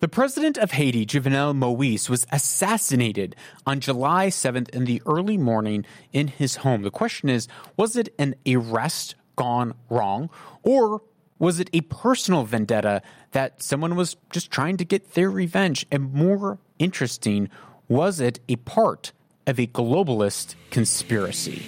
The president of Haiti, Jovenel Moise, was assassinated on July 7th in the early morning in his home. The question is was it an arrest gone wrong, or was it a personal vendetta that someone was just trying to get their revenge? And more interesting, was it a part of a globalist conspiracy?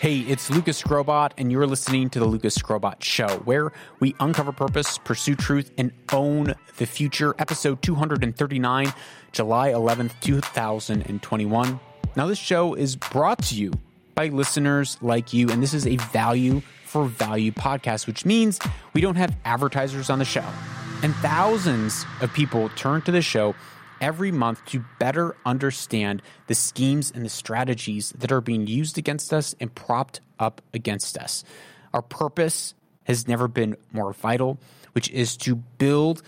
Hey, it's Lucas Skrobot, and you're listening to the Lucas Skrobot Show, where we uncover purpose, pursue truth, and own the future. Episode 239, July 11th, 2021. Now, this show is brought to you by listeners like you, and this is a value for value podcast, which means we don't have advertisers on the show. And thousands of people turn to the show every month to better understand the schemes and the strategies that are being used against us and propped up against us. Our purpose has never been more vital, which is to build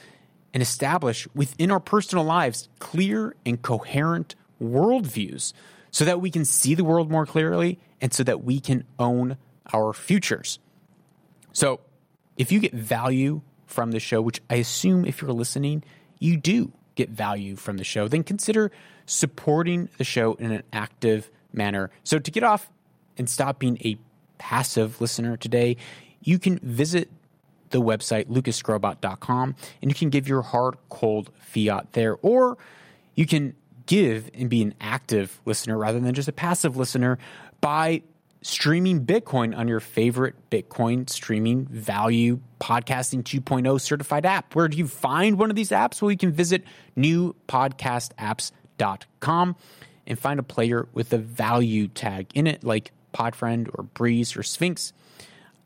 and establish within our personal lives clear and coherent worldviews so that we can see the world more clearly and so that we can own our futures. So, if you get value from the show, which I assume if you're listening, you do, get value from the show, then consider supporting the show in an active manner. So to get off and stop being a passive listener today, you can visit the website lucasskrobot.com and you can give your hard cold fiat there or you can give and be an active listener rather than just a passive listener by streaming Bitcoin on your favorite Bitcoin streaming value podcasting 2.0 certified app. Where do you find one of these apps? Well, you can visit newpodcastapps.com and find a player with a value tag in it, like Podfriend or Breez or Sphinx.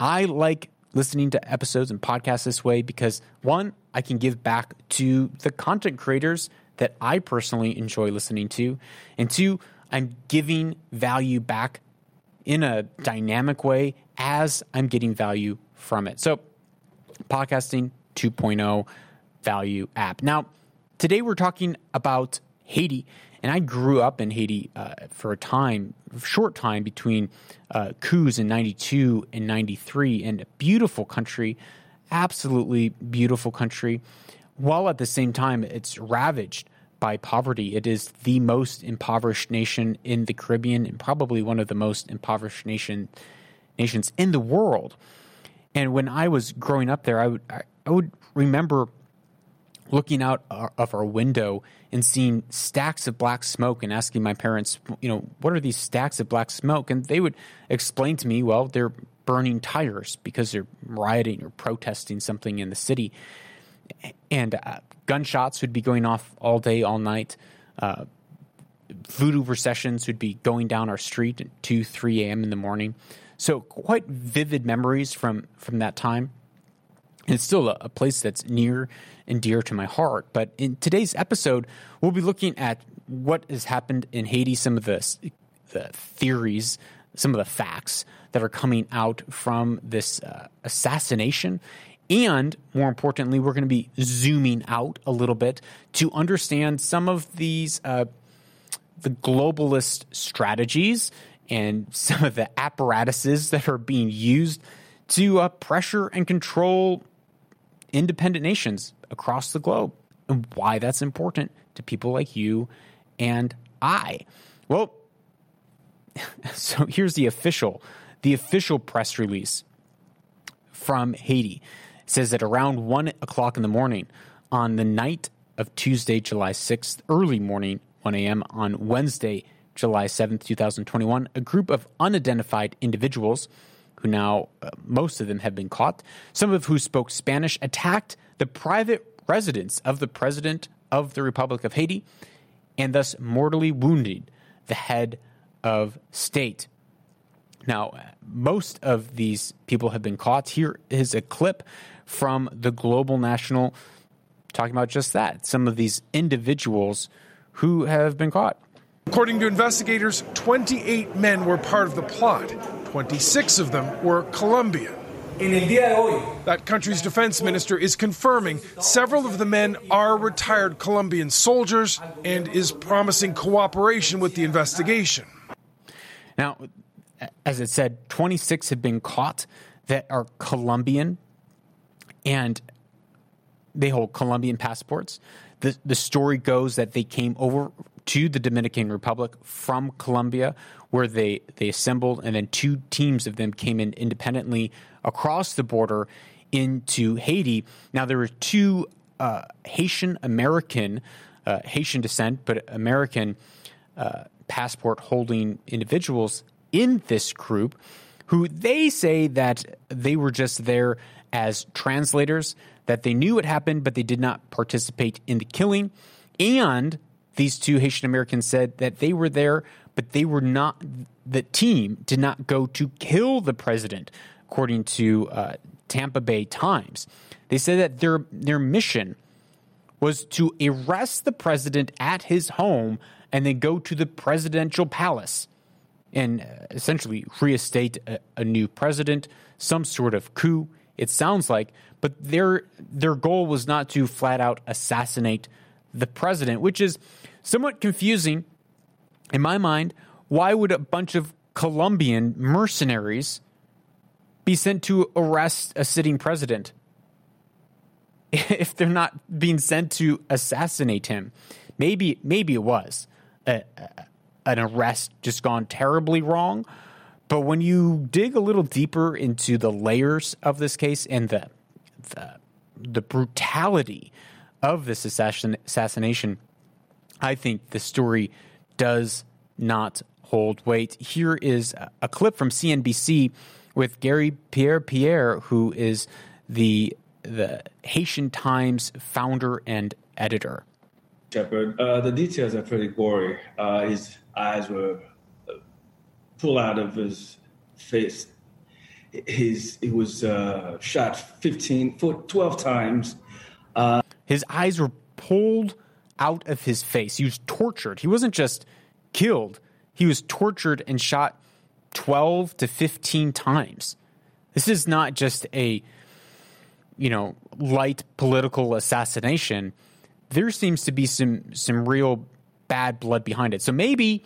I like listening to episodes and podcasts this way because one, I can give back to the content creators that I personally enjoy listening to, and two, I'm giving value back in a dynamic way as I'm getting value from it. So, podcasting 2.0 value app. Now, today we're talking about Haiti. And I grew up in Haiti uh, for a time, short time between uh, coups in 92 and 93, and a beautiful country, absolutely beautiful country, while at the same time it's ravaged by poverty. It is the most impoverished nation in the Caribbean and probably one of the most impoverished nation nations in the world. And when I was growing up there, I would I would remember looking out of our window and seeing stacks of black smoke and asking my parents, you know, what are these stacks of black smoke? And they would explain to me, well, they're burning tires because they're rioting or protesting something in the city. And uh, gunshots would be going off all day, all night. Uh, voodoo processions would be going down our street at 2, 3 a.m. in the morning. So quite vivid memories from, from that time. And it's still a, a place that's near and dear to my heart. But in today's episode, we'll be looking at what has happened in Haiti, some of the, the theories, some of the facts that are coming out from this uh, assassination, and more importantly, we're going to be zooming out a little bit to understand some of these uh, the globalist strategies and some of the apparatuses that are being used to uh, pressure and control independent nations across the globe and why that's important to people like you and I. Well, so here's the official the official press release from Haiti says that around 1 o'clock in the morning on the night of Tuesday, July 6th, early morning, 1 a.m. on Wednesday, July 7th, 2021, a group of unidentified individuals, who now uh, most of them have been caught, some of who spoke Spanish, attacked the private residence of the president of the Republic of Haiti and thus mortally wounded the head of state. Now, most of these people have been caught. Here is a clip from the Global National talking about just that some of these individuals who have been caught. According to investigators, 28 men were part of the plot. 26 of them were Colombian. That country's defense minister is confirming several of the men are retired Colombian soldiers and is promising cooperation with the investigation. Now, as it said, 26 have been caught that are Colombian and they hold Colombian passports. The, the story goes that they came over to the Dominican Republic from Colombia, where they, they assembled, and then two teams of them came in independently across the border into Haiti. Now, there were two uh, Haitian American, uh, Haitian descent, but American uh, passport holding individuals in this group who they say that they were just there as translators, that they knew what happened, but they did not participate in the killing. And these two Haitian Americans said that they were there, but they were not, the team did not go to kill the president, according to uh, Tampa Bay Times. They said that their, their mission was to arrest the president at his home and then go to the presidential palace and uh, essentially reinstate a, a new president, some sort of coup. It sounds like, but their their goal was not to flat out assassinate the president, which is somewhat confusing in my mind. Why would a bunch of Colombian mercenaries be sent to arrest a sitting president if they're not being sent to assassinate him? Maybe maybe it was a, an arrest just gone terribly wrong. But when you dig a little deeper into the layers of this case and the the, the brutality of this assassin, assassination, I think the story does not hold weight. Here is a clip from CNBC with Gary Pierre Pierre, who is the the Haitian Times founder and editor. Shepard, uh, the details are pretty gory. Uh, his eyes were pulled out of his face. His he was uh, shot 15, 12 times. Uh, his eyes were pulled out of his face. He was tortured. He wasn't just killed. He was tortured and shot 12 to 15 times. This is not just a you know light political assassination. There seems to be some some real bad blood behind it. So maybe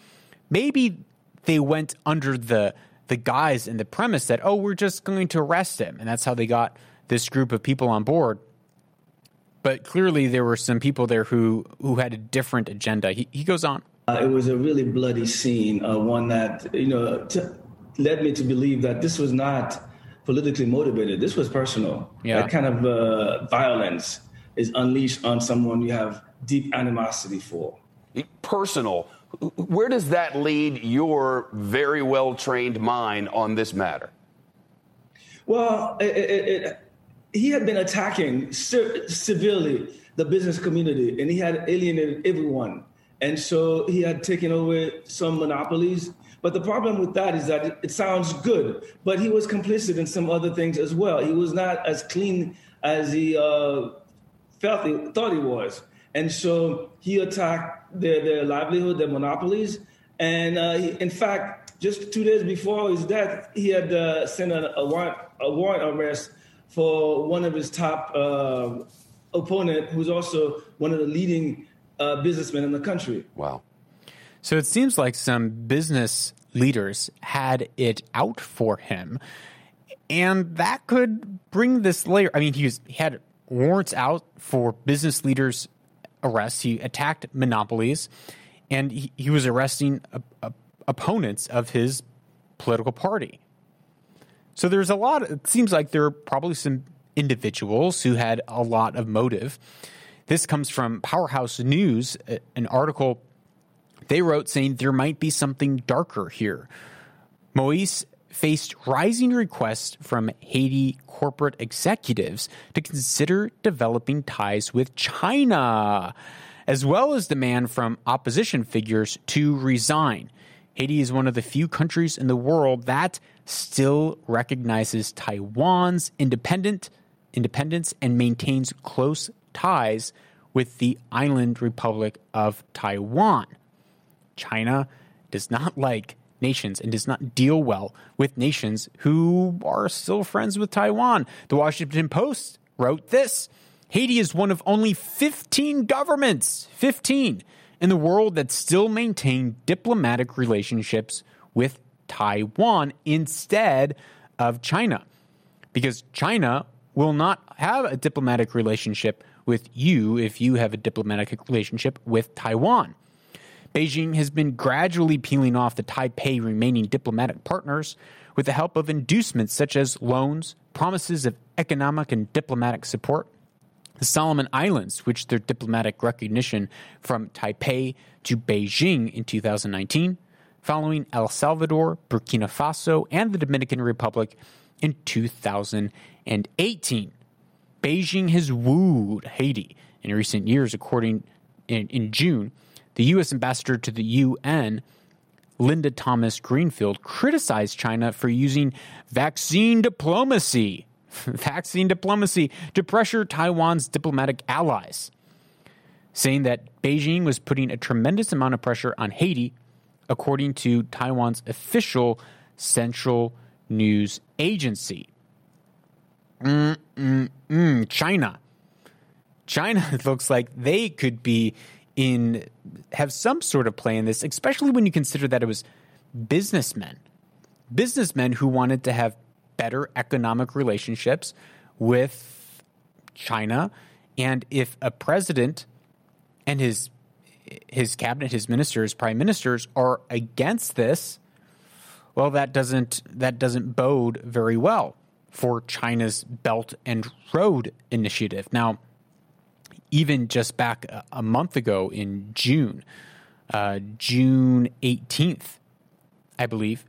maybe they went under the the guise and the premise that oh we're just going to arrest him and that's how they got this group of people on board. But clearly there were some people there who who had a different agenda. He, he goes on. Uh, it was a really bloody scene, uh, one that you know t- led me to believe that this was not politically motivated. This was personal. Yeah. That kind of uh, violence is unleashed on someone you have deep animosity for personal. Where does that lead your very well trained mind on this matter? Well, it, it, it, he had been attacking severely the business community and he had alienated everyone. And so he had taken over some monopolies. But the problem with that is that it sounds good, but he was complicit in some other things as well. He was not as clean as he uh, felt he thought he was. And so he attacked their, their livelihood, their monopolies. And uh, he, in fact, just two days before his death, he had uh, sent a, a, warrant, a warrant arrest for one of his top uh, opponent, who's also one of the leading uh, businessmen in the country. Wow. So it seems like some business leaders had it out for him. And that could bring this layer. I mean, he, was, he had warrants out for business leaders arrests. He attacked monopolies, and he, he was arresting a, a, opponents of his political party. So there's a lot. It seems like there are probably some individuals who had a lot of motive. This comes from Powerhouse News, an article they wrote saying there might be something darker here. Moise faced rising requests from Haiti corporate executives to consider developing ties with China, as well as demand from opposition figures to resign. Haiti is one of the few countries in the world that still recognizes Taiwan's independent independence and maintains close ties with the island republic of Taiwan. China does not like nations and does not deal well with nations who are still friends with Taiwan. The Washington Post wrote this Haiti is one of only 15 governments, 15 in the world that still maintain diplomatic relationships with Taiwan instead of China. Because China will not have a diplomatic relationship with you if you have a diplomatic relationship with Taiwan. Beijing has been gradually peeling off the Taipei remaining diplomatic partners with the help of inducements such as loans, promises of economic and diplomatic support. The Solomon Islands switched their diplomatic recognition from Taipei to Beijing in 2019, following El Salvador, Burkina Faso, and the Dominican Republic in 2018. Beijing has wooed Haiti in recent years, according in, in June. The U.S. ambassador to the UN, Linda Thomas Greenfield, criticized China for using vaccine diplomacy, vaccine diplomacy to pressure Taiwan's diplomatic allies, saying that Beijing was putting a tremendous amount of pressure on Haiti, according to Taiwan's official Central News Agency. Mm-mm-mm. China. China looks like they could be in have some sort of play in this, especially when you consider that it was businessmen, businessmen who wanted to have better economic relationships with China, and if a president and his his cabinet, his ministers, prime ministers are against this, well, that doesn't that doesn't bode very well for China's Belt and Road Initiative. Now, even just back a month ago in June, uh, June 18th, I believe.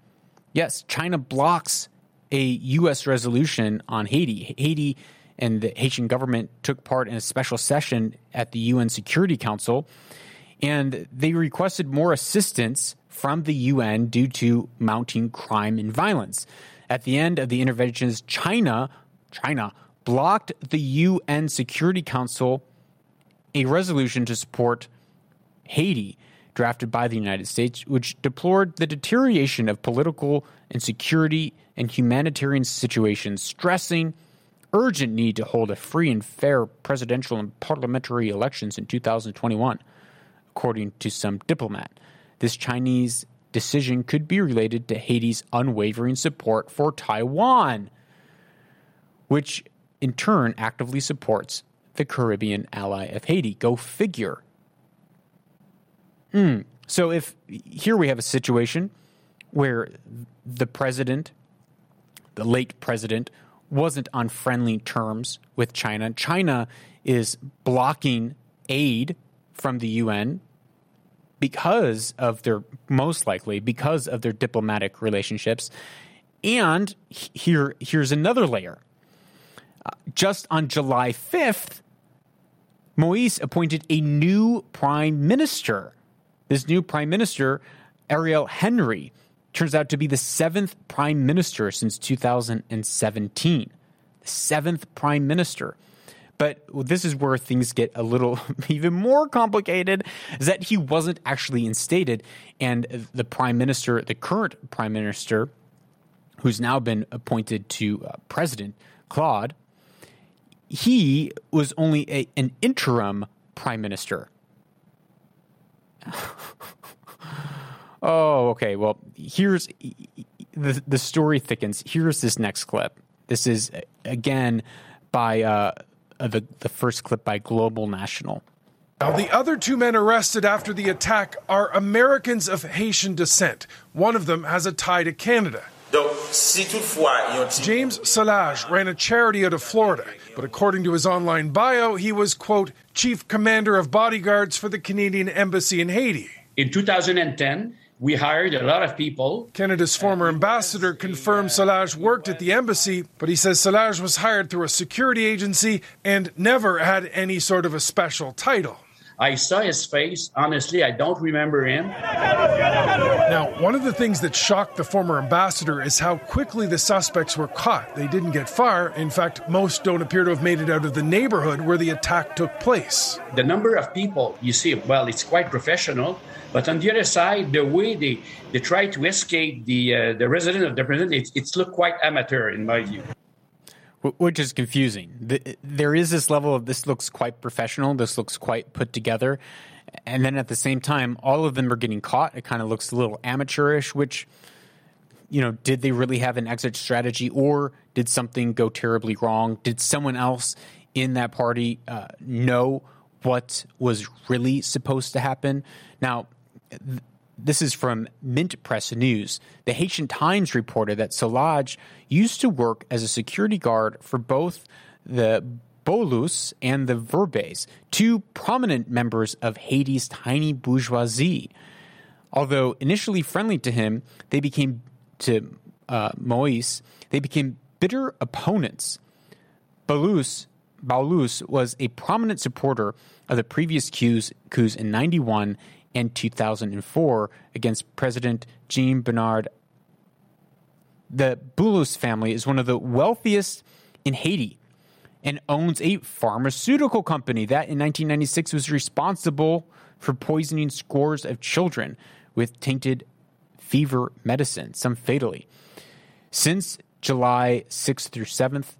Yes, China blocks a U.S. resolution on Haiti. Haiti and the Haitian government took part in a special session at the UN Security Council, and they requested more assistance from the UN due to mounting crime and violence. At the end of the interventions, China, China blocked the UN Security Council a resolution to support Haiti, drafted by the United States, which deplored the deterioration of political and security and humanitarian situations, stressing urgent need to hold a free and fair presidential and parliamentary elections in 2021, according to some diplomat. This Chinese decision could be related to Haiti's unwavering support for Taiwan, which in turn actively supports the Caribbean ally of Haiti. Go figure. Hmm. So if here we have a situation where the president, the late president, wasn't on friendly terms with China. China is blocking aid from the UN because of their most likely because of their diplomatic relationships. And here here's another layer. Uh, just on July 5th, Moise appointed a new prime minister. This new prime minister, Ariel Henry, turns out to be the seventh prime minister since 2017. The seventh prime minister. But this is where things get a little even more complicated is that he wasn't actually instated. And the prime minister, the current prime minister, who's now been appointed to uh, President Claude, he was only a, an interim prime minister. oh, okay. Well, here's the the story thickens. Here's this next clip. This is again by uh, the the first clip by Global National. Now, the other two men arrested after the attack are Americans of Haitian descent. One of them has a tie to Canada. James Solages ran a charity out of Florida, but according to his online bio, he was, quote, chief commander of bodyguards for the Canadian Embassy in Haiti. In 2010, we hired a lot of people. Canada's former ambassador confirmed Solages worked at the embassy, but he says Solages was hired through a security agency and never had any sort of a special title. I saw his face. Honestly, I don't remember him. Now, one of the things that shocked the former ambassador is how quickly the suspects were caught. They didn't get far. In fact, most don't appear to have made it out of the neighborhood where the attack took place. The number of people you see, well, it's quite professional. But on the other side, the way they, they try to escape the uh, the resident of the president, it's, it's looked quite amateur in my view which is confusing. There is this level of this looks quite professional, this looks quite put together, and then at the same time, all of them are getting caught. It kind of looks a little amateurish, which you know, did they really have an exit strategy or did something go terribly wrong? Did someone else in that party uh, know what was really supposed to happen. Now, this is from Mint Press News. The Haitian Times reported that Solage used to work as a security guard for both the Boulos and the Vorbes, two prominent members of Haiti's tiny bourgeoisie. Although initially friendly to him, they became to uh, Moise, they became bitter opponents. Boulos, Boulos was a prominent supporter of the previous coups, coups in 91 and 2004 against President Jean Bernard. The Boulos family is one of the wealthiest in Haiti and owns a pharmaceutical company that in 1996 was responsible for poisoning scores of children with tainted fever medicine, some fatally. Since July 6th through 7th,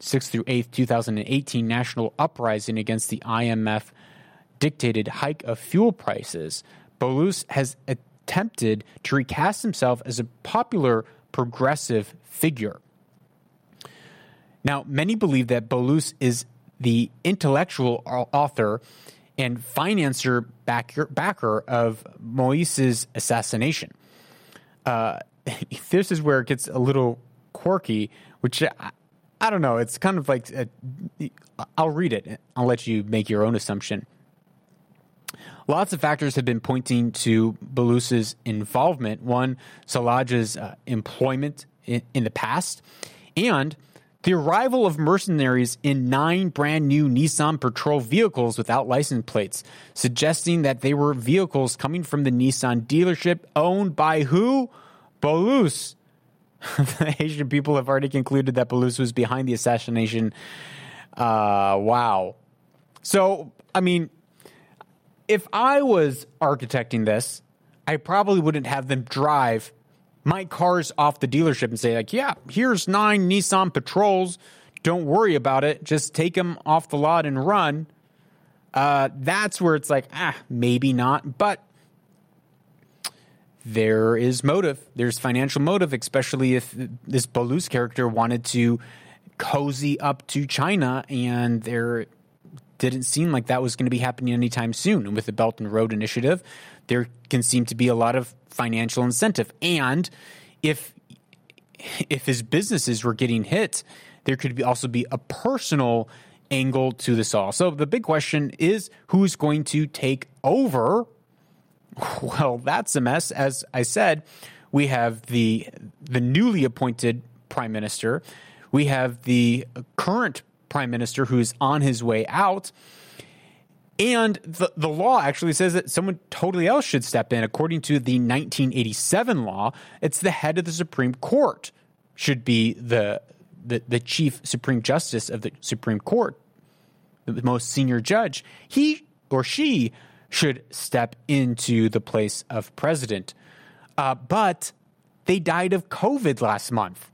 6th through 8th, 2018 national uprising against the IMF dictated hike of fuel prices, Boulos has attempted to recast himself as a popular progressive figure. Now, many believe that Boulos is the intellectual author and financier backer, backer of Moise's assassination. Uh, this is where it gets a little quirky, which I, I don't know. It's kind of like i I'll read it. I'll let you make your own assumption. Lots of factors have been pointing to Boulos's involvement. One, Solage's uh, employment in, in the past, and the arrival of mercenaries in nine brand new Nissan patrol vehicles without license plates, suggesting that they were vehicles coming from the Nissan dealership owned by who? Boulos. the Haitian people have already concluded that Boulos was behind the assassination. Uh, wow. So, I mean, if I was architecting this, I probably wouldn't have them drive my cars off the dealership and say like, yeah, here's nine Nissan Patrols. Don't worry about it. Just take them off the lot and run. Uh, that's where it's like, ah, maybe not. But there is motive. There's financial motive, especially if this Boulos character wanted to cozy up to China and there didn't seem like that was going to be happening anytime soon. And with the Belt and Road Initiative, there can seem to be a lot of financial incentive. And if if his businesses were getting hit, there could be also be a personal angle to this all. So the big question is who's going to take over? Well, that's a mess. As I said, we have the the newly appointed prime minister. We have the current prime minister who's on his way out. And the, the law actually says that someone totally else should step in. According to the 1987 law, it's the head of the Supreme Court should be the, the, the chief Supreme Justice of the Supreme Court, the most senior judge. He or she should step into the place of president. Uh, but they died of COVID last month.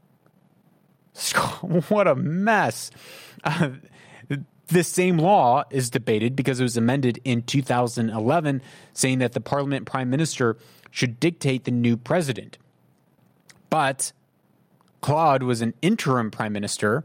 what a mess. Uh, this same law is debated because it was amended in 2011, saying that the parliament prime minister should dictate the new president. But Claude was an interim prime minister,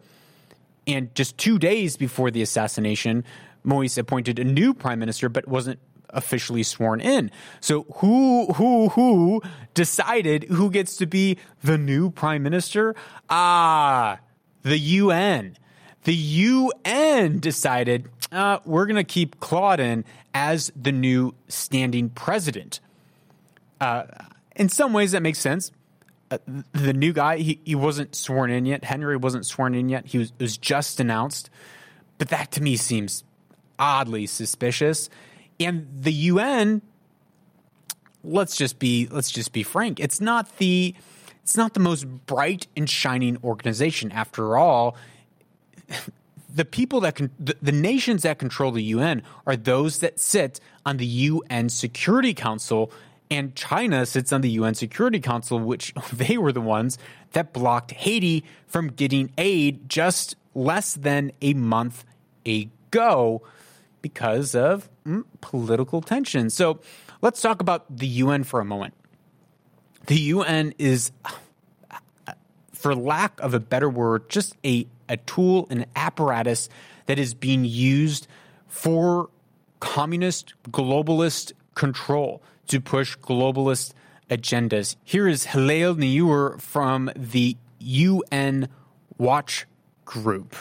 and just two days before the assassination, Moise appointed a new prime minister, but wasn't officially sworn in. So who who who decided who gets to be the new prime minister? Ah, the UN the UN decided uh, we're going to keep Claudin as the new standing president. Uh, in some ways, that makes sense. Uh, the new guy, he, he wasn't sworn in yet. Henry wasn't sworn in yet. He was, was just announced. But that to me seems oddly suspicious. And the UN, let's just be let's just be frank. It's not the it's not the most bright and shining organization. After all, the people that can, the, the, nations that control the UN are those that sit on the UN Security Council, and China sits on the UN Security Council, which they were the ones that blocked Haiti from getting aid just less than a month ago because of mm, political tension. So let's talk about the UN for a moment. The UN is, for lack of a better word, just a a tool, an apparatus that is being used for communist globalist control to push globalist agendas. Here is Hillel Neuer from the UN Watch Group.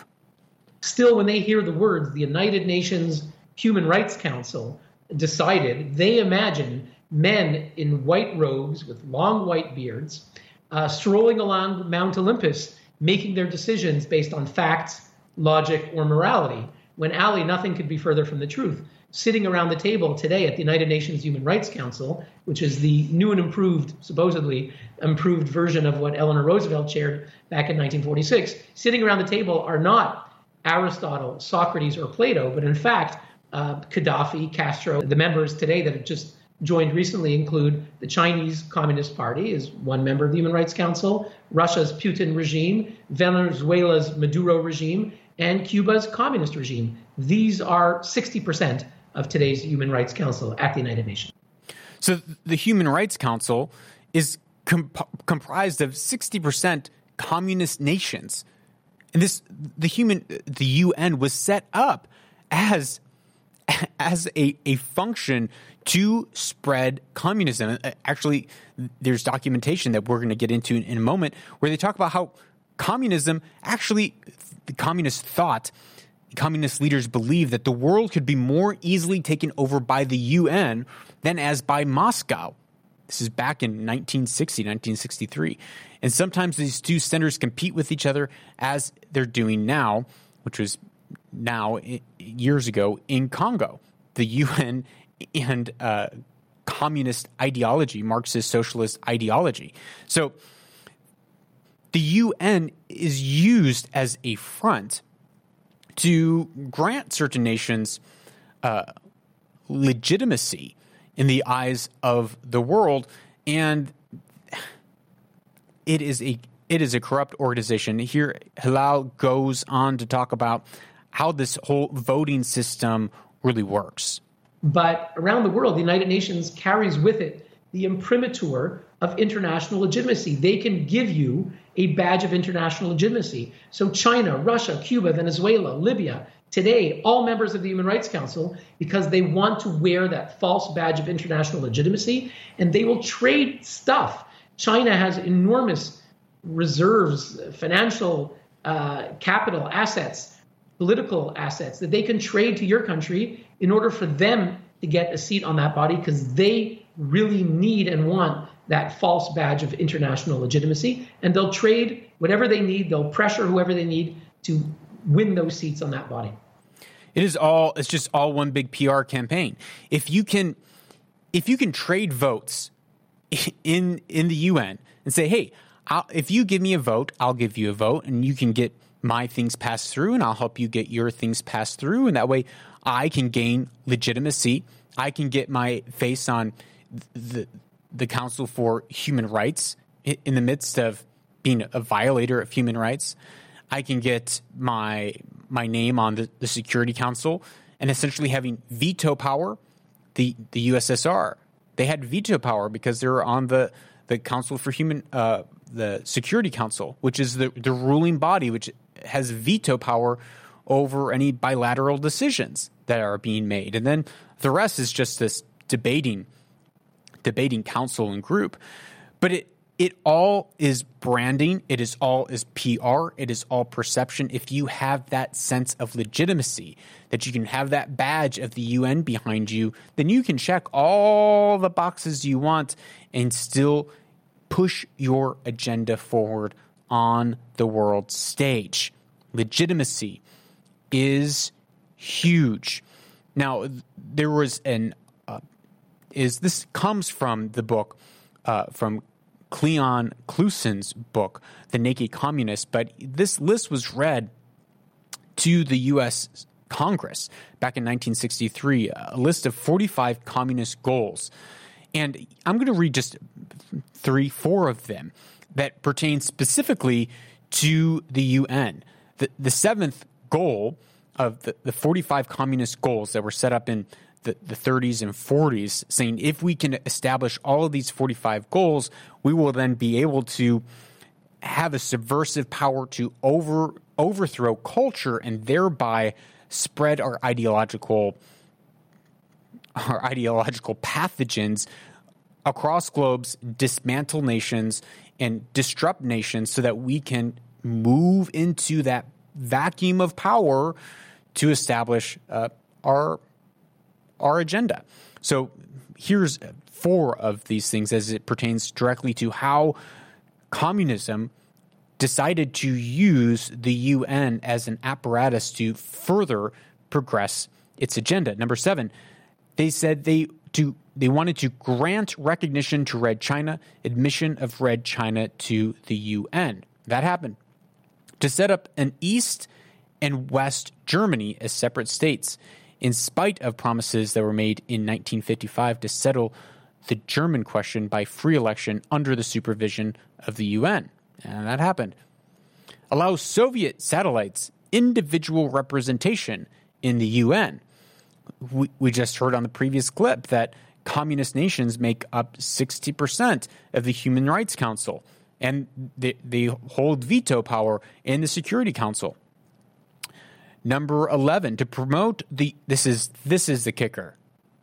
Still, when they hear the words the United Nations Human Rights Council decided, they imagine men in white robes with long white beards uh, strolling along Mount Olympus, making their decisions based on facts, logic, or morality. When Ali, nothing could be further from the truth. Sitting around the table today at the United Nations Human Rights Council, which is the new and improved, supposedly improved version of what Eleanor Roosevelt chaired back in 1946, sitting around the table are not Aristotle, Socrates, or Plato, but in fact, uh, Gaddafi, Castro, the members today that have just joined recently include the Chinese Communist Party is one member of the Human Rights Council, Russia's Putin regime, Venezuela's Maduro regime, and Cuba's communist regime. These are 60% of today's Human Rights Council at the United Nations. So the Human Rights Council is comp- comprised of 60% communist nations. And this the human the UN was set up as as a, a function to spread communism. Uh, actually, there's documentation that we're going to get into in, in a moment where they talk about how communism actually, the communist thought, communist leaders believe that the world could be more easily taken over by the UN than as by Moscow. This is back in 1960, 1963. And sometimes these two centers compete with each other as they're doing now, which was now years ago in Congo. The UN and uh, communist ideology, Marxist socialist ideology. So the UN is used as a front to grant certain nations uh, legitimacy in the eyes of the world, and it is a it is a corrupt organization. Here, Hillel goes on to talk about how this whole voting system really works. But around the world, the United Nations carries with it the imprimatur of international legitimacy. They can give you a badge of international legitimacy. So, China, Russia, Cuba, Venezuela, Libya, today, all members of the Human Rights Council, because they want to wear that false badge of international legitimacy, and they will trade stuff. China has enormous reserves, financial uh, capital, assets, political assets that they can trade to your country in order for them to get a seat on that body because they really need and want that false badge of international legitimacy. And they'll trade whatever they need, they'll pressure whoever they need to win those seats on that body. It is all it's just all one big PR campaign. If you can if you can trade votes in in the UN and say, "Hey, I'll, if you give me a vote, I'll give you a vote and you can get my things passed through and I'll help you get your things passed through and that way I can gain legitimacy. I can get my face on the the Council for Human Rights in the midst of being a violator of human rights. I can get my my name on the, the Security Council and essentially having veto power. The the USSR they had veto power because they were on the the Council for Human uh, the Security Council, which is the the ruling body which has veto power over any bilateral decisions that are being made. And then the rest is just this debating debating council and group. But it it all is branding, it is all is PR, it is all perception. If you have that sense of legitimacy, that you can have that badge of the UN behind you, then you can check all the boxes you want and still push your agenda forward on the world stage. Legitimacy is huge. Now, there was an uh, is this comes from the book uh, from Cleon Skousen's book, The Naked Communist, but this list was read to the U.S. Congress back in 1963, a list of 45 communist goals. And I'm going to read just three, four of them that pertain specifically to the UN. The, the seventh goal of the, the 45 communist goals that were set up in the, the 30s and 40s, saying if we can establish all of these 45 goals, we will then be able to have a subversive power to over overthrow culture and thereby spread our ideological our ideological pathogens across globes, dismantle nations, and disrupt nations so that we can move into that vacuum of power to establish uh, our our agenda. So here's four of these things as it pertains directly to how communism decided to use the UN as an apparatus to further progress its agenda. Number seven, they said they to they wanted to grant recognition to Red China, admission of Red China to the UN. That happened. To set up an East and West Germany as separate states, in spite of promises that were made in 1955 to settle the German question by free election under the supervision of the UN. And that happened. Allow Soviet satellites individual representation in the UN. We, we just heard on the previous clip that communist nations make up 60% of the Human Rights Council, and they, they hold veto power in the Security Council. Number 11, to promote the this is this is the kicker.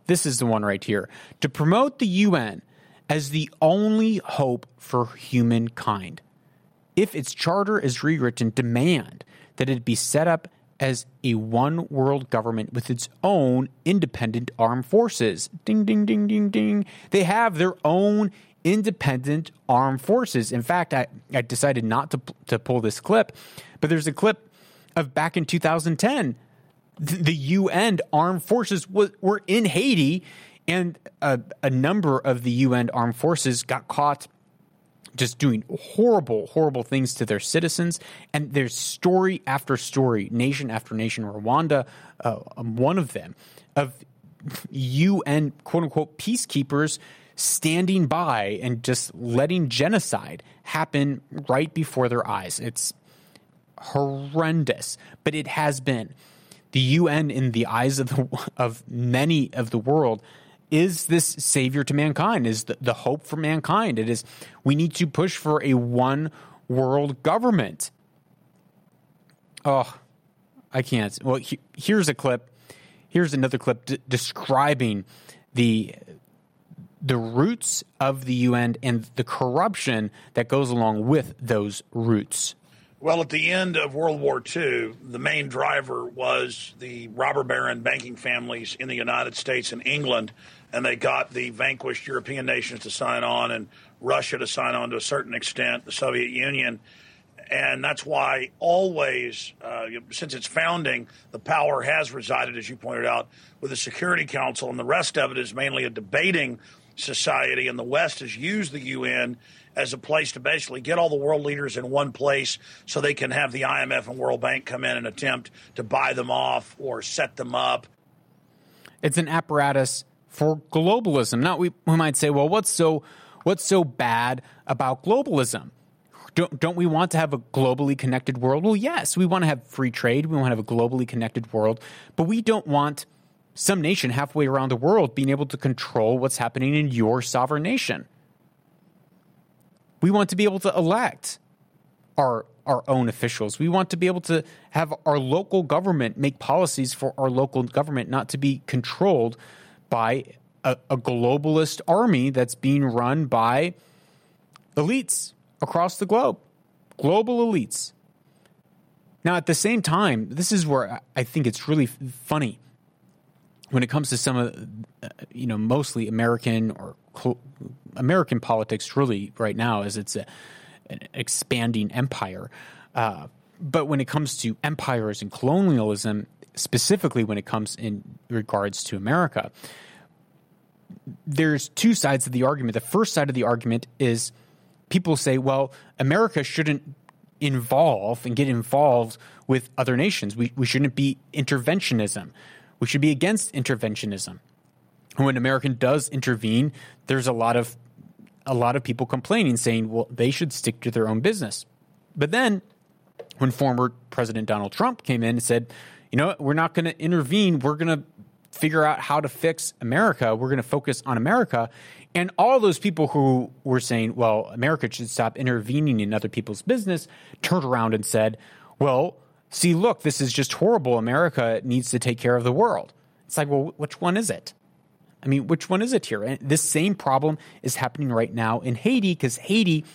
This is the one right here. To promote the UN as the only hope for humankind. If its charter is rewritten, demand that it be set up as a one world government with its own independent armed forces. Ding, ding, ding, ding, ding. They have their own independent armed forces. In fact, I, I decided not to, to pull this clip, but there's a clip of back in 2010. The, UN armed forces were in Haiti, and a, a number of the UN armed forces got caught just doing horrible, horrible things to their citizens. And there's story after story, nation after nation, Rwanda, uh, one of them, of UN quote unquote peacekeepers standing by and just letting genocide happen right before their eyes. It's horrendous, but it has been. The UN, in the eyes of the, of many of the world, is this savior to mankind, is the, the hope for mankind. It is, we need to push for a one world government. Oh, I can't. Well, he, here's a clip. Here's another clip d- describing the the roots of the UN and the corruption that goes along with those roots. Well, at the end of World War II, the main driver was the robber baron banking families in the United States and England and they got the vanquished European nations to sign on and Russia to sign on to a certain extent, the Soviet Union. And that's why always, uh, since its founding, the power has resided, as you pointed out, with the Security Council, and the rest of it is mainly a debating society. And the West has used the UN as a place to basically get all the world leaders in one place so they can have the IMF and World Bank come in and attempt to buy them off or set them up. It's an apparatus for globalism. Now we, we might say, well, what's so what's so bad about globalism? Don't, don't we want to have a globally connected world? Well, yes, we want to have free trade. We want to have a globally connected world, but we don't want some nation halfway around the world being able to control what's happening in your sovereign nation. We want to be able to elect our our own officials. We want to be able to have our local government make policies for our local government, not to be controlled by a, a globalist army that's being run by elites across the globe, global elites. Now, at the same time, this is where I think it's really funny when it comes to some of, uh, you know, mostly American or American politics, really, right now, as it's a, an expanding empire. Uh, but when it comes to empires and colonialism, specifically when it comes in regards to America, there's two sides of the argument. The first side of the argument is people say, well, America shouldn't involve and get involved with other nations. We, we shouldn't be interventionism. We should be against interventionism. When American does intervene, there's a lot of a lot of people complaining, saying, well, they should stick to their own business. But then when former President Donald Trump came in and said, you know, we're not going to intervene. We're going to figure out how to fix America. We're going to focus on America. And all those people who were saying, well, America should stop intervening in other people's business turned around and said, well, see, look, this is just horrible. America needs to take care of the world. It's like, well, which one is it? I mean, which one is it here? And this same problem is happening right now in Haiti because Haiti,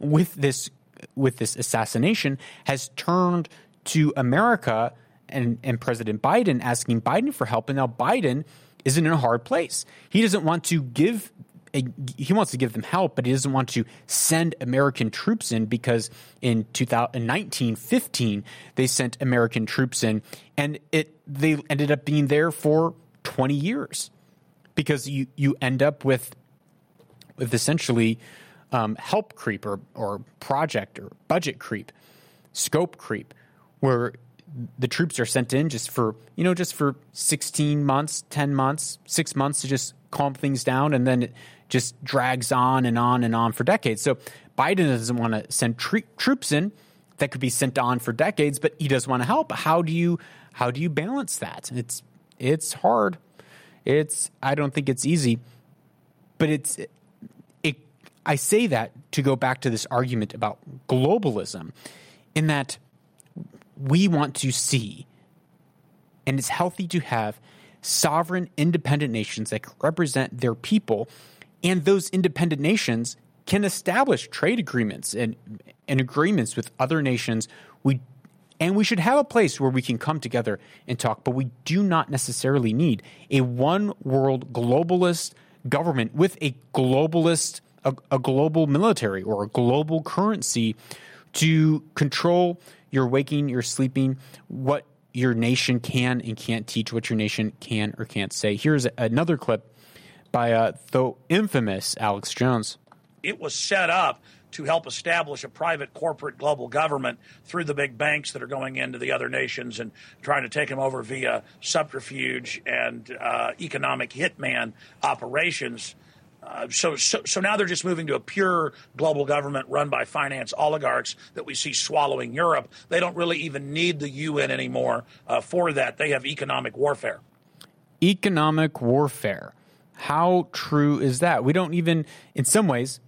with this with this assassination, has turned to America and, and President Biden asking Biden for help, and now Biden is in a hard place. He doesn't want to give he wants to give them help, but he doesn't want to send American troops in because in 1915 they sent American troops in, and it they ended up being there for 20 years because you you end up with with essentially um, help creep or or project or budget creep, scope creep, where the troops are sent in just for you know just for 16 months 10 months 6 months to just calm things down and then just drags on and on and on for decades so biden doesn't want to send troops in that could be sent on for decades but he does want to help how do you how do you balance that it's it's hard it's i don't think it's easy but it's it i say that to go back to this argument about globalism in that we want to see. And it's healthy to have sovereign, independent nations that represent their people. And those independent nations can establish trade agreements and, and agreements with other nations. We and we should have a place where we can come together and talk, but we do not necessarily need a one world globalist government with a globalist, a, a global military or a global currency to control your waking, your sleeping, what your nation can and can't teach, what your nation can or can't say. Here's another clip by uh, the infamous Alex Jones. It was set up to help establish a private corporate global government through the big banks that are going into the other nations and trying to take them over via subterfuge and uh, economic hitman operations. Uh, so, so, so now they're just moving to a pure global government run by finance oligarchs that we see swallowing Europe. They don't really even need the UN anymore uh, for that. They have economic warfare. Economic warfare. How true is that? We don't even, in some ways,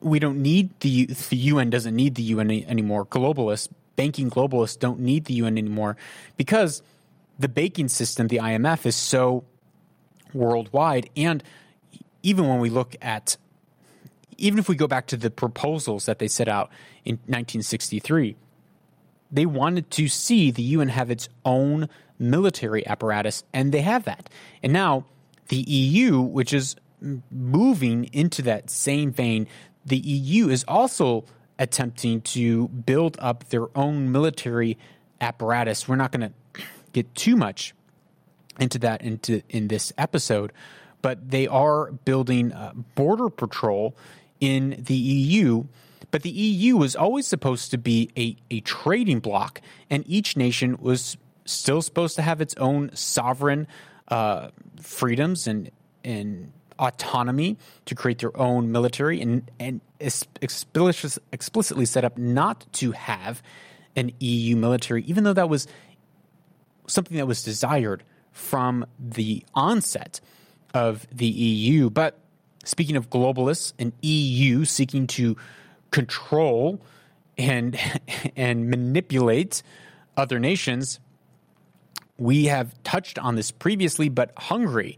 we don't need the the UN doesn't need the UN anymore. Globalists, banking globalists don't need the UN anymore because the banking system, the IMF, is so worldwide and even when we look at, even if we go back to the proposals that they set out in 1963, they wanted to see the UN have its own military apparatus, and they have that. And now the EU, which is moving into that same vein, the EU is also attempting to build up their own military apparatus. We're not going to get too much into that into in this episode, but they are building border patrol in the EU. But the EU was always supposed to be a, a trading bloc, and each nation was still supposed to have its own sovereign uh, freedoms and and autonomy to create their own military, and and explicitly set up not to have an EU military, even though that was something that was desired from the onset of the EU. But speaking of globalists, an EU seeking to control and and manipulate other nations, we have touched on this previously, but Hungary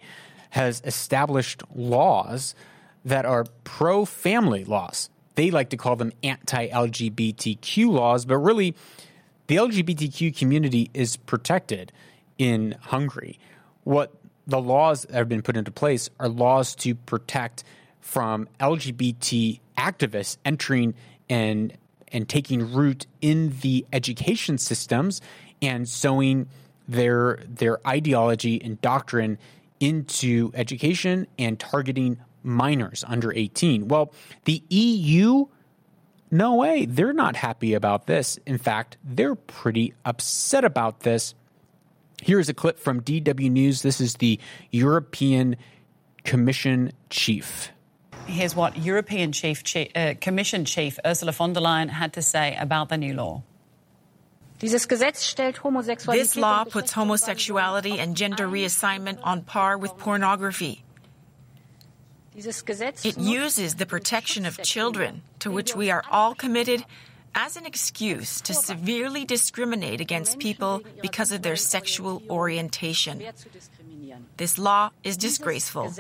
has established laws that are pro family laws. They like to call them anti LGBTQ laws, but really, the LGBTQ community is protected in Hungary. What the laws that have been put into place are laws to protect from LGBT activists entering and and taking root in the education systems and sowing their their ideology and doctrine into education and targeting minors under 18. Well, the EU no way, they're not happy about this. In fact, they're pretty upset about this here is a clip from DW News. This is the European Commission chief. Here's what European chief, chief uh, Commission chief Ursula von der Leyen had to say about the new law. This law puts homosexuality and gender reassignment on par with pornography. It uses the protection of children, to which we are all committed, as an excuse to severely discriminate against people because of their sexual orientation. This law is disgraceful.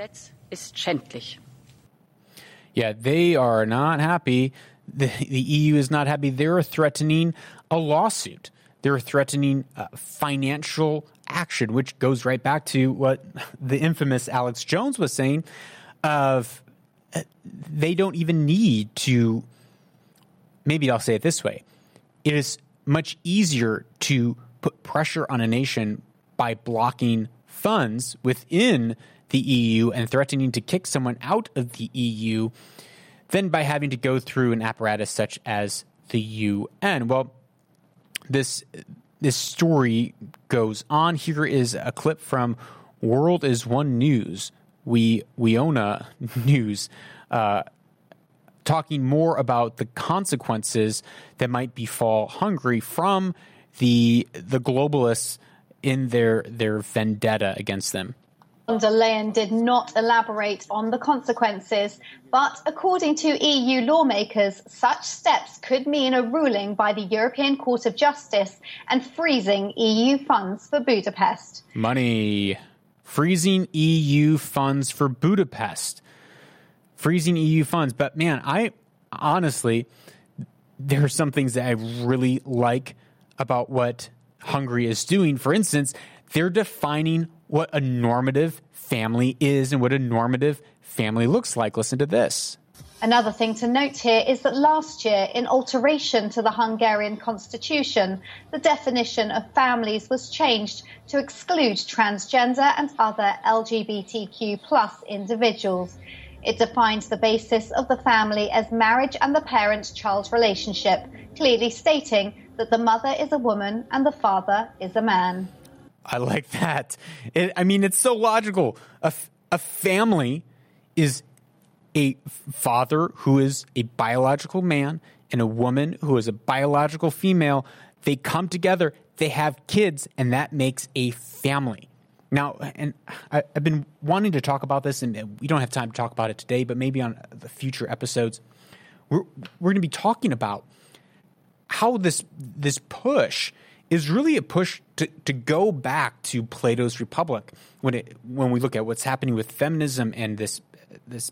Yeah, they are not happy. The, the EU is not happy. They're threatening a lawsuit. They're threatening uh, financial action, which goes right back to what the infamous Alex Jones was saying of uh, they don't even need to maybe I'll say it this way. It is much easier to put pressure on a nation by blocking funds within the EU and threatening to kick someone out of the EU than by having to go through an apparatus such as the UN. Well, this this story goes on. Here is a clip from World is One News. We WIONA News. Uh, talking more about the consequences that might befall Hungary from the the globalists in their their vendetta against them. Von der Leyen did not elaborate on the consequences, but according to EU lawmakers, such steps could mean a ruling by the European Court of Justice and freezing EU funds for Budapest. Money. Freezing EU funds for Budapest. Freezing EU funds. But man, I honestly, there are some things that I really like about what Hungary is doing. For instance, they're defining what a normative family is and what a normative family looks like. Listen to this. Another thing to note here is that last year, in alteration to the Hungarian constitution, the definition of families was changed to exclude transgender and other LGBTQ plus individuals. It defines the basis of the family as marriage and the parent child relationship, clearly stating that the mother is a woman and the father is a man. I like that. It, I mean, it's so logical. A, a family is a father who is a biological man and a woman who is a biological female. They come together, they have kids, and that makes a family. Now, and I, have been wanting to talk about this, and we don't have time to talk about it today, but maybe on the future episodes, we're we're going to be talking about how this this push is really a push to, to go back to Plato's Republic when it when we look at what's happening with feminism and this this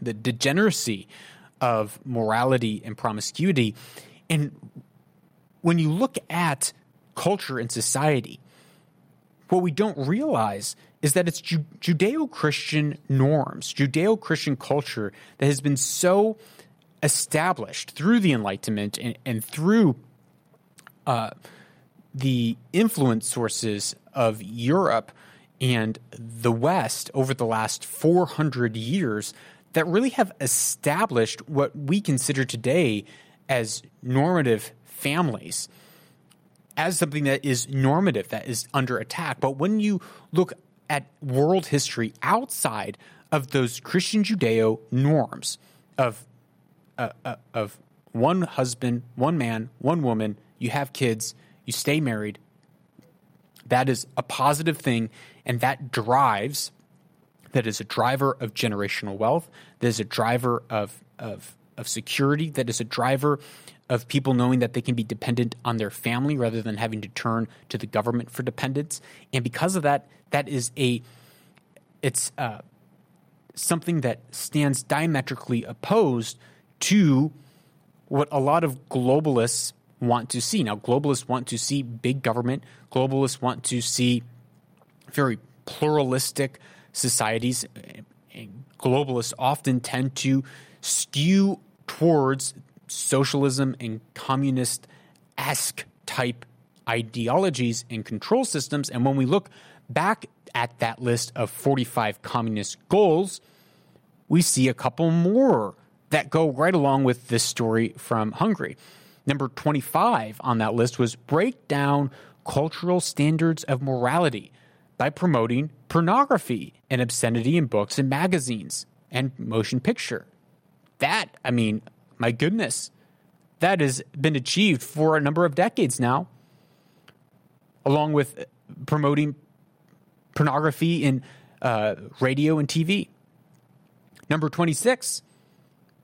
the degeneracy of morality and promiscuity. And when you look at culture and society what we don't realize is that it's Ju- Judeo-Christian norms Judeo-Christian culture that has been so established through the Enlightenment and, and through uh, the influence sources of Europe and the West over the last 400 years that really have established what we consider today as normative families as something that is normative, that is under attack. But when you look at world history outside of those Christian Judeo norms of uh, uh, of one husband, one man, one woman, you have kids, you stay married. That is a positive thing, and that drives. That is a driver of generational wealth. That is a driver of of of security. That is a driver of people knowing that they can be dependent on their family rather than having to turn to the government for dependence. And because of that, that is a it's uh, something that stands diametrically opposed to what a lot of globalists want to see. Now, globalists want to see big government. Globalists want to see very pluralistic societies. globalists often tend to skew towards socialism and communist esque type ideologies and control systems. And when we look back at that list of 45 communist goals, we see a couple more that go right along with this story from Hungary. Number 25 on that list was break down cultural standards of morality by promoting pornography and obscenity in books and magazines and motion picture. That, I mean, my goodness, that has been achieved for a number of decades now, along with promoting pornography in uh, radio and TV. Number 26,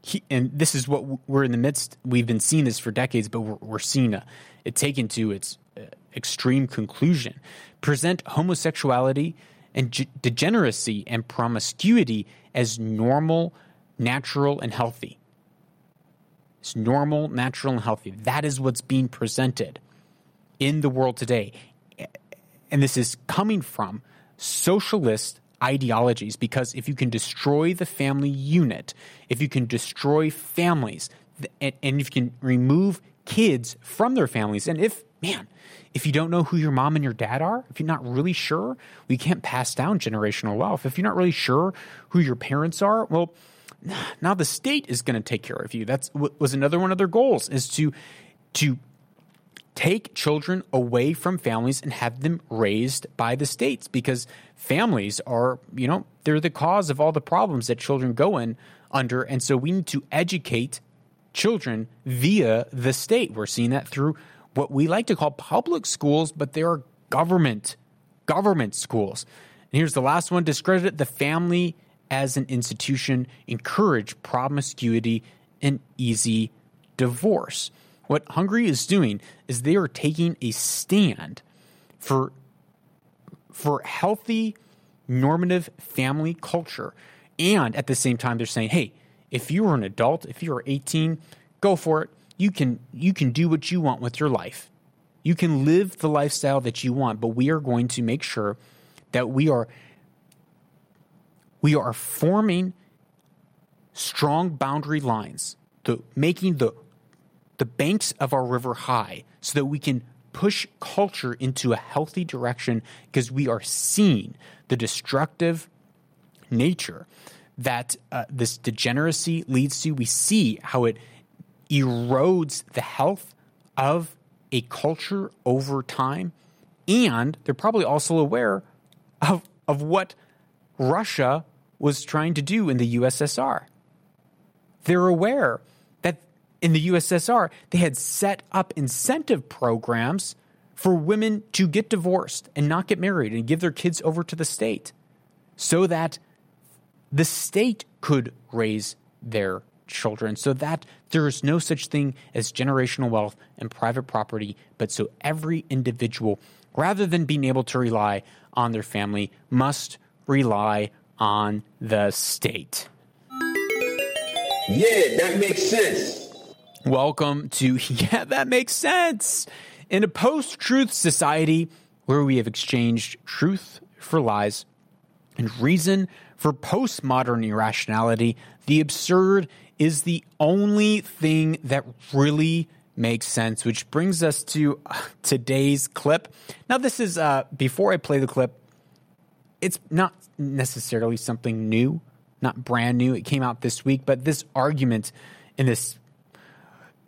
he, and this is what we're in the midst. We've been seeing this for decades, but we're, we're seeing a, it taken to its uh, extreme conclusion. Present homosexuality and g- degeneracy and promiscuity as normal, natural, and healthy. It's normal, natural, and healthy. That is what's being presented in the world today. And this is coming from socialist ideologies because if you can destroy the family unit, if you can destroy families, and, and if you can remove kids from their families, and if, man, if you don't know who your mom and your dad are, if you're not really sure, we can't pass down generational wealth. If you're not really sure who your parents are, well, now the state is going to take care of you. That's was another one of their goals is to to take children away from families and have them raised by the states because families are, you know, they're the cause of all the problems that children go in under. And so we need to educate children via the state. We're seeing that through what we like to call public schools, but they are government, government schools. And here's the last one discredit the family as an institution, encourage promiscuity and easy divorce. What Hungary is doing is they are taking a stand for for healthy normative family culture. And at the same time they're saying hey if you're an adult if you're 18 go for it. You can you can do what you want with your life. You can live the lifestyle that you want but we are going to make sure that we are we are forming strong boundary lines the making the the banks of our river high so that we can push culture into a healthy direction because we are seeing the destructive nature that uh, this degeneracy leads to. We see how it erodes the health of a culture over time. And they're probably also aware of, of what Russia was trying to do in the USSR. They're aware in the USSR, they had set up incentive programs for women to get divorced and not get married and give their kids over to the state so that the state could raise their children, so that there is no such thing as generational wealth and private property, but so every individual, rather than being able to rely on their family, must rely on the state. Yeah, that makes sense. Welcome to Yeah, That Makes Sense. In a post truth society where we have exchanged truth for lies and reason for postmodern irrationality, the absurd is the only thing that really makes sense, which brings us to uh, today's clip. Now, this is, uh, before I play the clip, it's not necessarily something new, not brand new. It came out this week, but this argument in this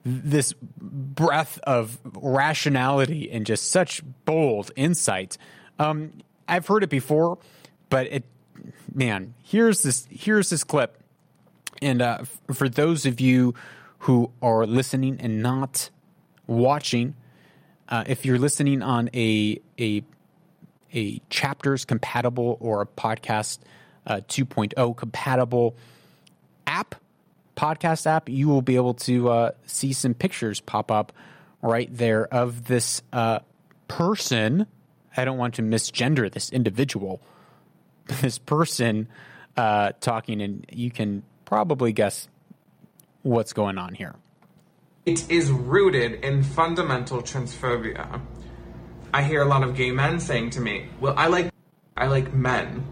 this breath of rationality and just such bold insight. Um, I've heard it before, but it, man, here's this here's this clip, and uh, f- for those of you who are listening and not watching, uh, if you're listening on a a a chapters compatible or a podcast uh, 2.0 compatible app podcast app, you will be able to uh, see some pictures pop up right there of this uh, person. I don't want to misgender this individual, this person uh, talking, and you can probably guess what's going on here. It is rooted in fundamental transphobia. I hear a lot of gay men saying to me, "Well, I like I like men.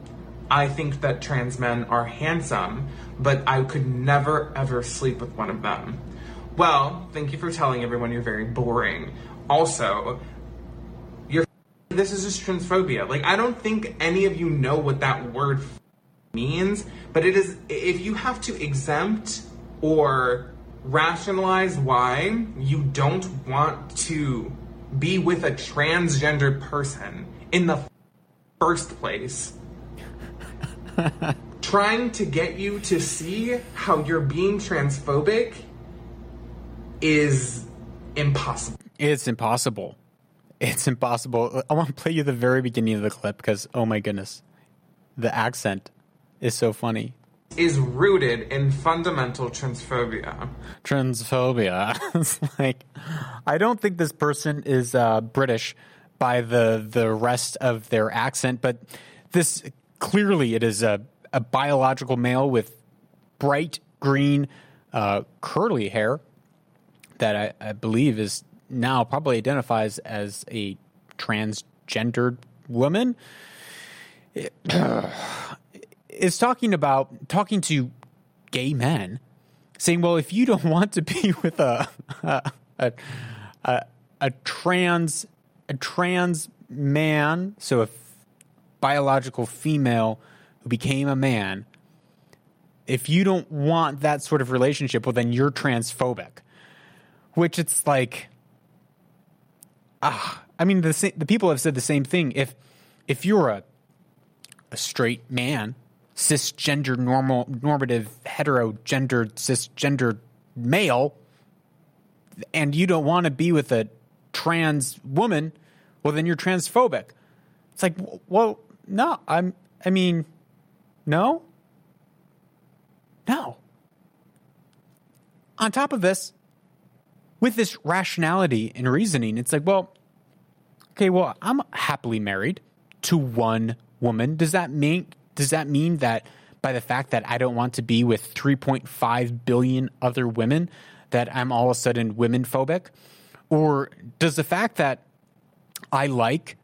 I think that trans men are handsome, but I could never ever sleep with one of them. Well, thank you for telling everyone you're very boring. Also, you're this is just transphobia. Like I don't think any of you know what that word means, but it is if you have to exempt or rationalize why you don't want to be with a transgender person in the first place trying to get you to see how you're being transphobic is impossible. It's impossible. It's impossible. I want to play you the very beginning of the clip because, oh my goodness, the accent is so funny. is rooted in fundamental transphobia. Transphobia. it's like, I don't think this person is uh, British by the the rest of their accent, but this clearly it is a, a biological male with bright green uh, curly hair that I, I believe is now probably identifies as a transgendered woman. is talking about talking to gay men, saying, "Well, if you don't want to be with a a a, a, a trans a trans man, so a biological female who became a man, if you don't want that sort of relationship, well, then you're transphobic." Which it's like, ah, I mean, the the people have said the same thing. If if you're a a straight man cisgender normal normative heterogendered cisgendered male and you don't want to be with a trans woman well then you're transphobic it's like well no i'm i mean no? No. On top of this with this rationality and reasoning it's like well okay well i'm happily married to one woman. Does that mean does that mean that by the fact that I don't want to be with 3.5 billion other women, that I'm all of a sudden women phobic? Or does the fact that I like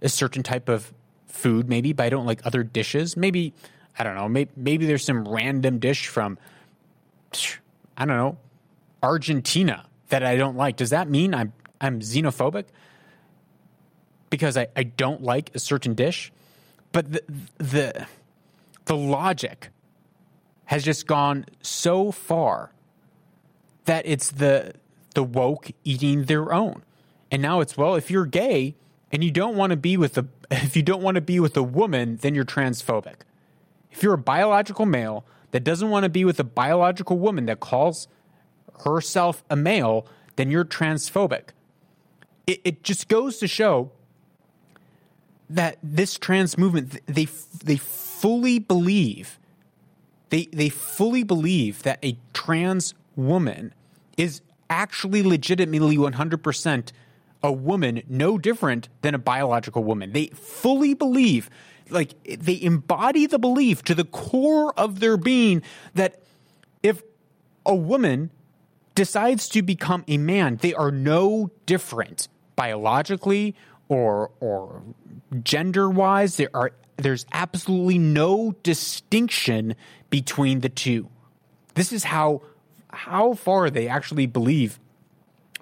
a certain type of food, maybe, but I don't like other dishes, maybe, I don't know, maybe, maybe there's some random dish from, I don't know, Argentina that I don't like. Does that mean I'm, I'm xenophobic? Because I, I don't like a certain dish? but the, the the logic has just gone so far that it's the the woke eating their own. And now it's well, if you're gay and you don't want to be with a if you don't want to be with a woman, then you're transphobic. If you're a biological male that doesn't want to be with a biological woman that calls herself a male, then you're transphobic. It, it just goes to show that this trans movement they they fully believe they they fully believe that a trans woman is actually legitimately 100% a woman no different than a biological woman. They fully believe like they embody the belief to the core of their being that if a woman decides to become a man they are no different biologically or or gender wise there are there's absolutely no distinction between the two. This is how how far they actually believe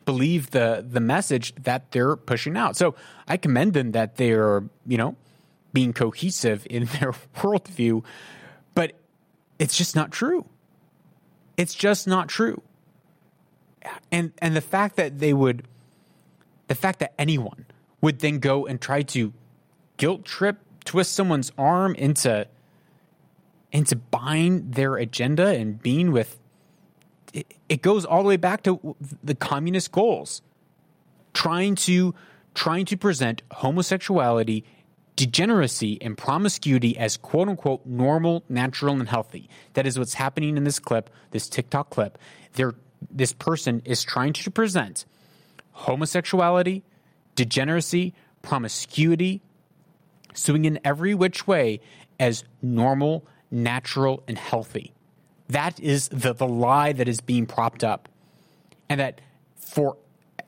believe the the message that they're pushing out. So i commend them that they're you know being cohesive in their worldview but it's just not true. It's just not true. And and the fact that they would the fact that anyone would then go and try to guilt trip, twist someone's arm into into buying their agenda and being with it, goes all the way back to the communist goals. Trying to trying to present homosexuality degeneracy and promiscuity as quote unquote normal natural and healthy. That is what's happening in this clip this tiktok clip. There this person is trying to present homosexuality degeneracy, promiscuity, suing in every which way as normal, natural, and healthy. That is the, the lie that is being propped up. And that for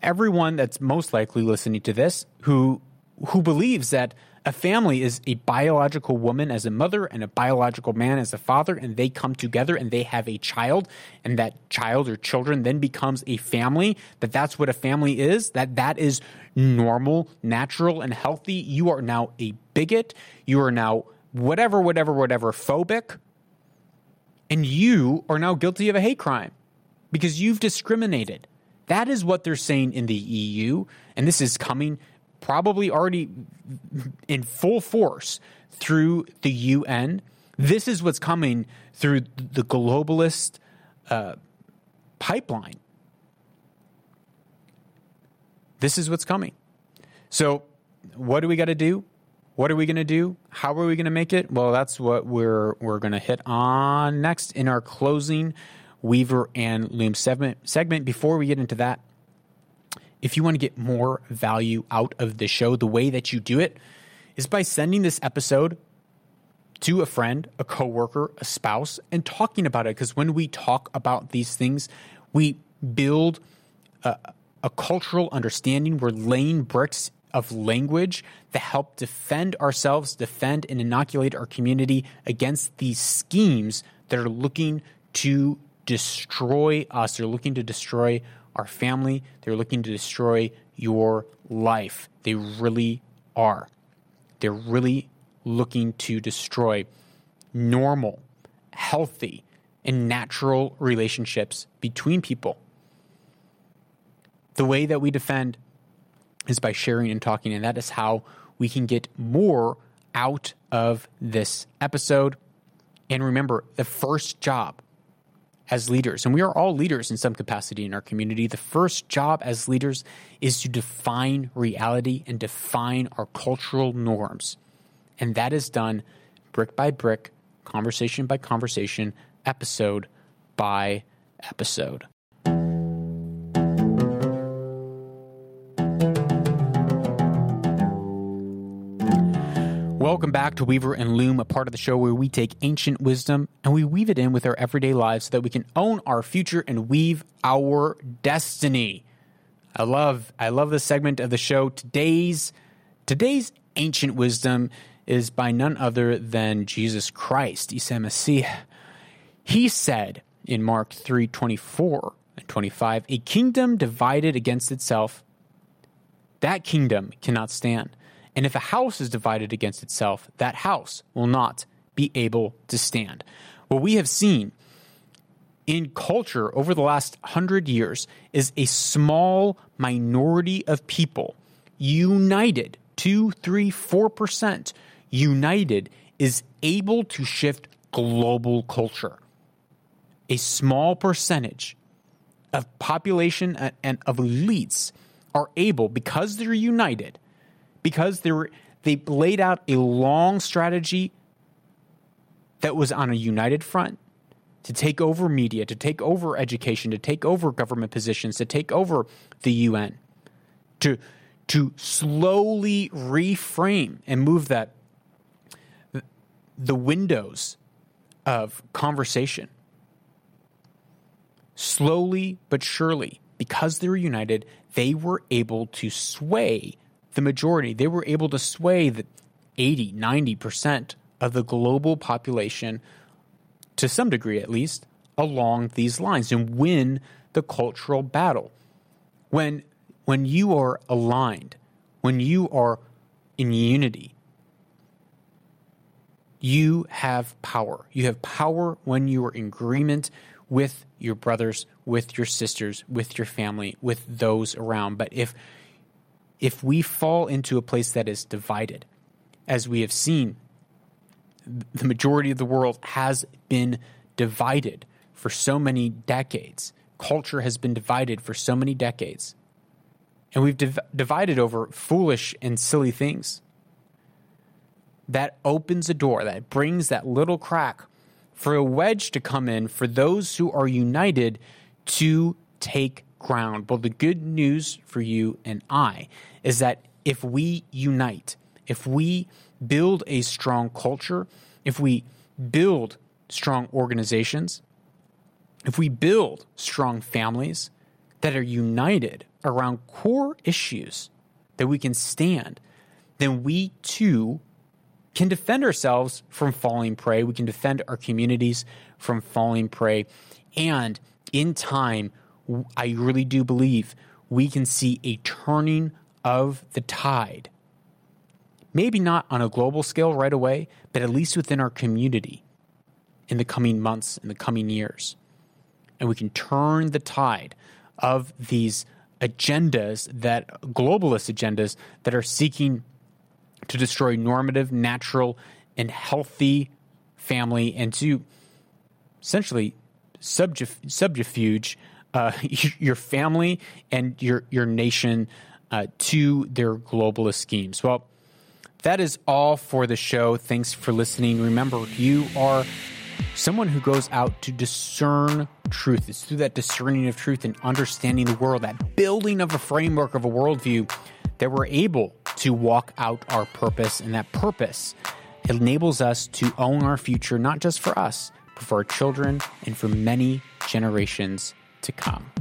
everyone that's most likely listening to this who who believes that a family is a biological woman as a mother and a biological man as a father, and they come together and they have a child, and that child or children then becomes a family. That that's what a family is. That that is normal, natural, and healthy. You are now a bigot. You are now whatever, whatever, whatever phobic, and you are now guilty of a hate crime because you've discriminated. That is what they're saying in the EU, and this is coming probably already in full force through the UN. This is what's coming through the globalist uh, pipeline. This is what's coming. So, what do we got to do? What are we going to do? How are we going to make it? Well, that's what we're we're going to hit on next in our closing Weaver and Loom segment. Segment. Before we get into that, if you want to get more value out of the show, the way that you do it is by sending this episode to a friend, a coworker, a spouse, and talking about it. Because when we talk about these things, we build a, a cultural understanding. We're laying bricks of language that help defend ourselves, defend and inoculate our community against these schemes that are looking to destroy us. They're looking to destroy our family. They're looking to destroy your life. They really are. They're really looking to destroy normal, healthy, and natural relationships between people. The way that we defend is by sharing and talking. And that is how we can get more out of this episode. And remember, the first job as leaders, and we are all leaders in some capacity in our community, the first job as leaders is to define reality and define our cultural norms. And that is done brick by brick, conversation by conversation, episode by episode. Welcome back to Weaver and Loom, a part of the show where we take ancient wisdom and we weave it in with our everyday lives so that we can own our future and weave our destiny. I love I love this segment of the show. Today's today's ancient wisdom is by none other than Jesus Christ, Isa. He said in Mark 3 24 and 25, a kingdom divided against itself, that kingdom cannot stand. And if a house is divided against itself, that house will not be able to stand. What we have seen in culture over the last hundred years is a small minority of people united, two, three, four percent united, is able to shift global culture. A small percentage of population and of elites are able, because they're united, because they were they laid out a long strategy that was on a united front to take over media, to take over education, to take over government positions, to take over the UN, to to slowly reframe and move that the windows of conversation. Slowly but surely because they were united they were able to sway the majority. They were able to sway the 80, 90% of the global population, to some degree at least, along these lines and win the cultural battle. When, when you are aligned, when you are in unity, you have power. You have power when you are in agreement with your brothers, with your sisters, with your family, with those around. But if if we fall into a place that is divided, as we have seen, the majority of the world has been divided for so many decades. Culture has been divided for so many decades. And we've div- divided over foolish and silly things. That opens a door, that brings that little crack for a wedge to come in for those who are united to take ground. Well, the good news for you and I is that if we unite, if we build a strong culture, if we build strong organizations, if we build strong families that are united around core issues that we can stand, then we too can defend ourselves from falling prey. We can defend our communities from falling prey. And in time, I really do believe we can see a turning of the tide. Maybe not on a global scale right away, but at least within our community in the coming months, in the coming years. And we can turn the tide of these agendas that globalist agendas that are seeking to destroy normative, natural, and healthy family and to essentially subterfuge uh, your family and your your nation uh, to their globalist schemes. Well, that is all for the show. Thanks for listening. Remember, you are someone who goes out to discern truth. It's through that discerning of truth and understanding the world, that building of a framework of a worldview, that we're able to walk out our purpose. And that purpose enables us to own our future, not just for us, but for our children and for many generations to come.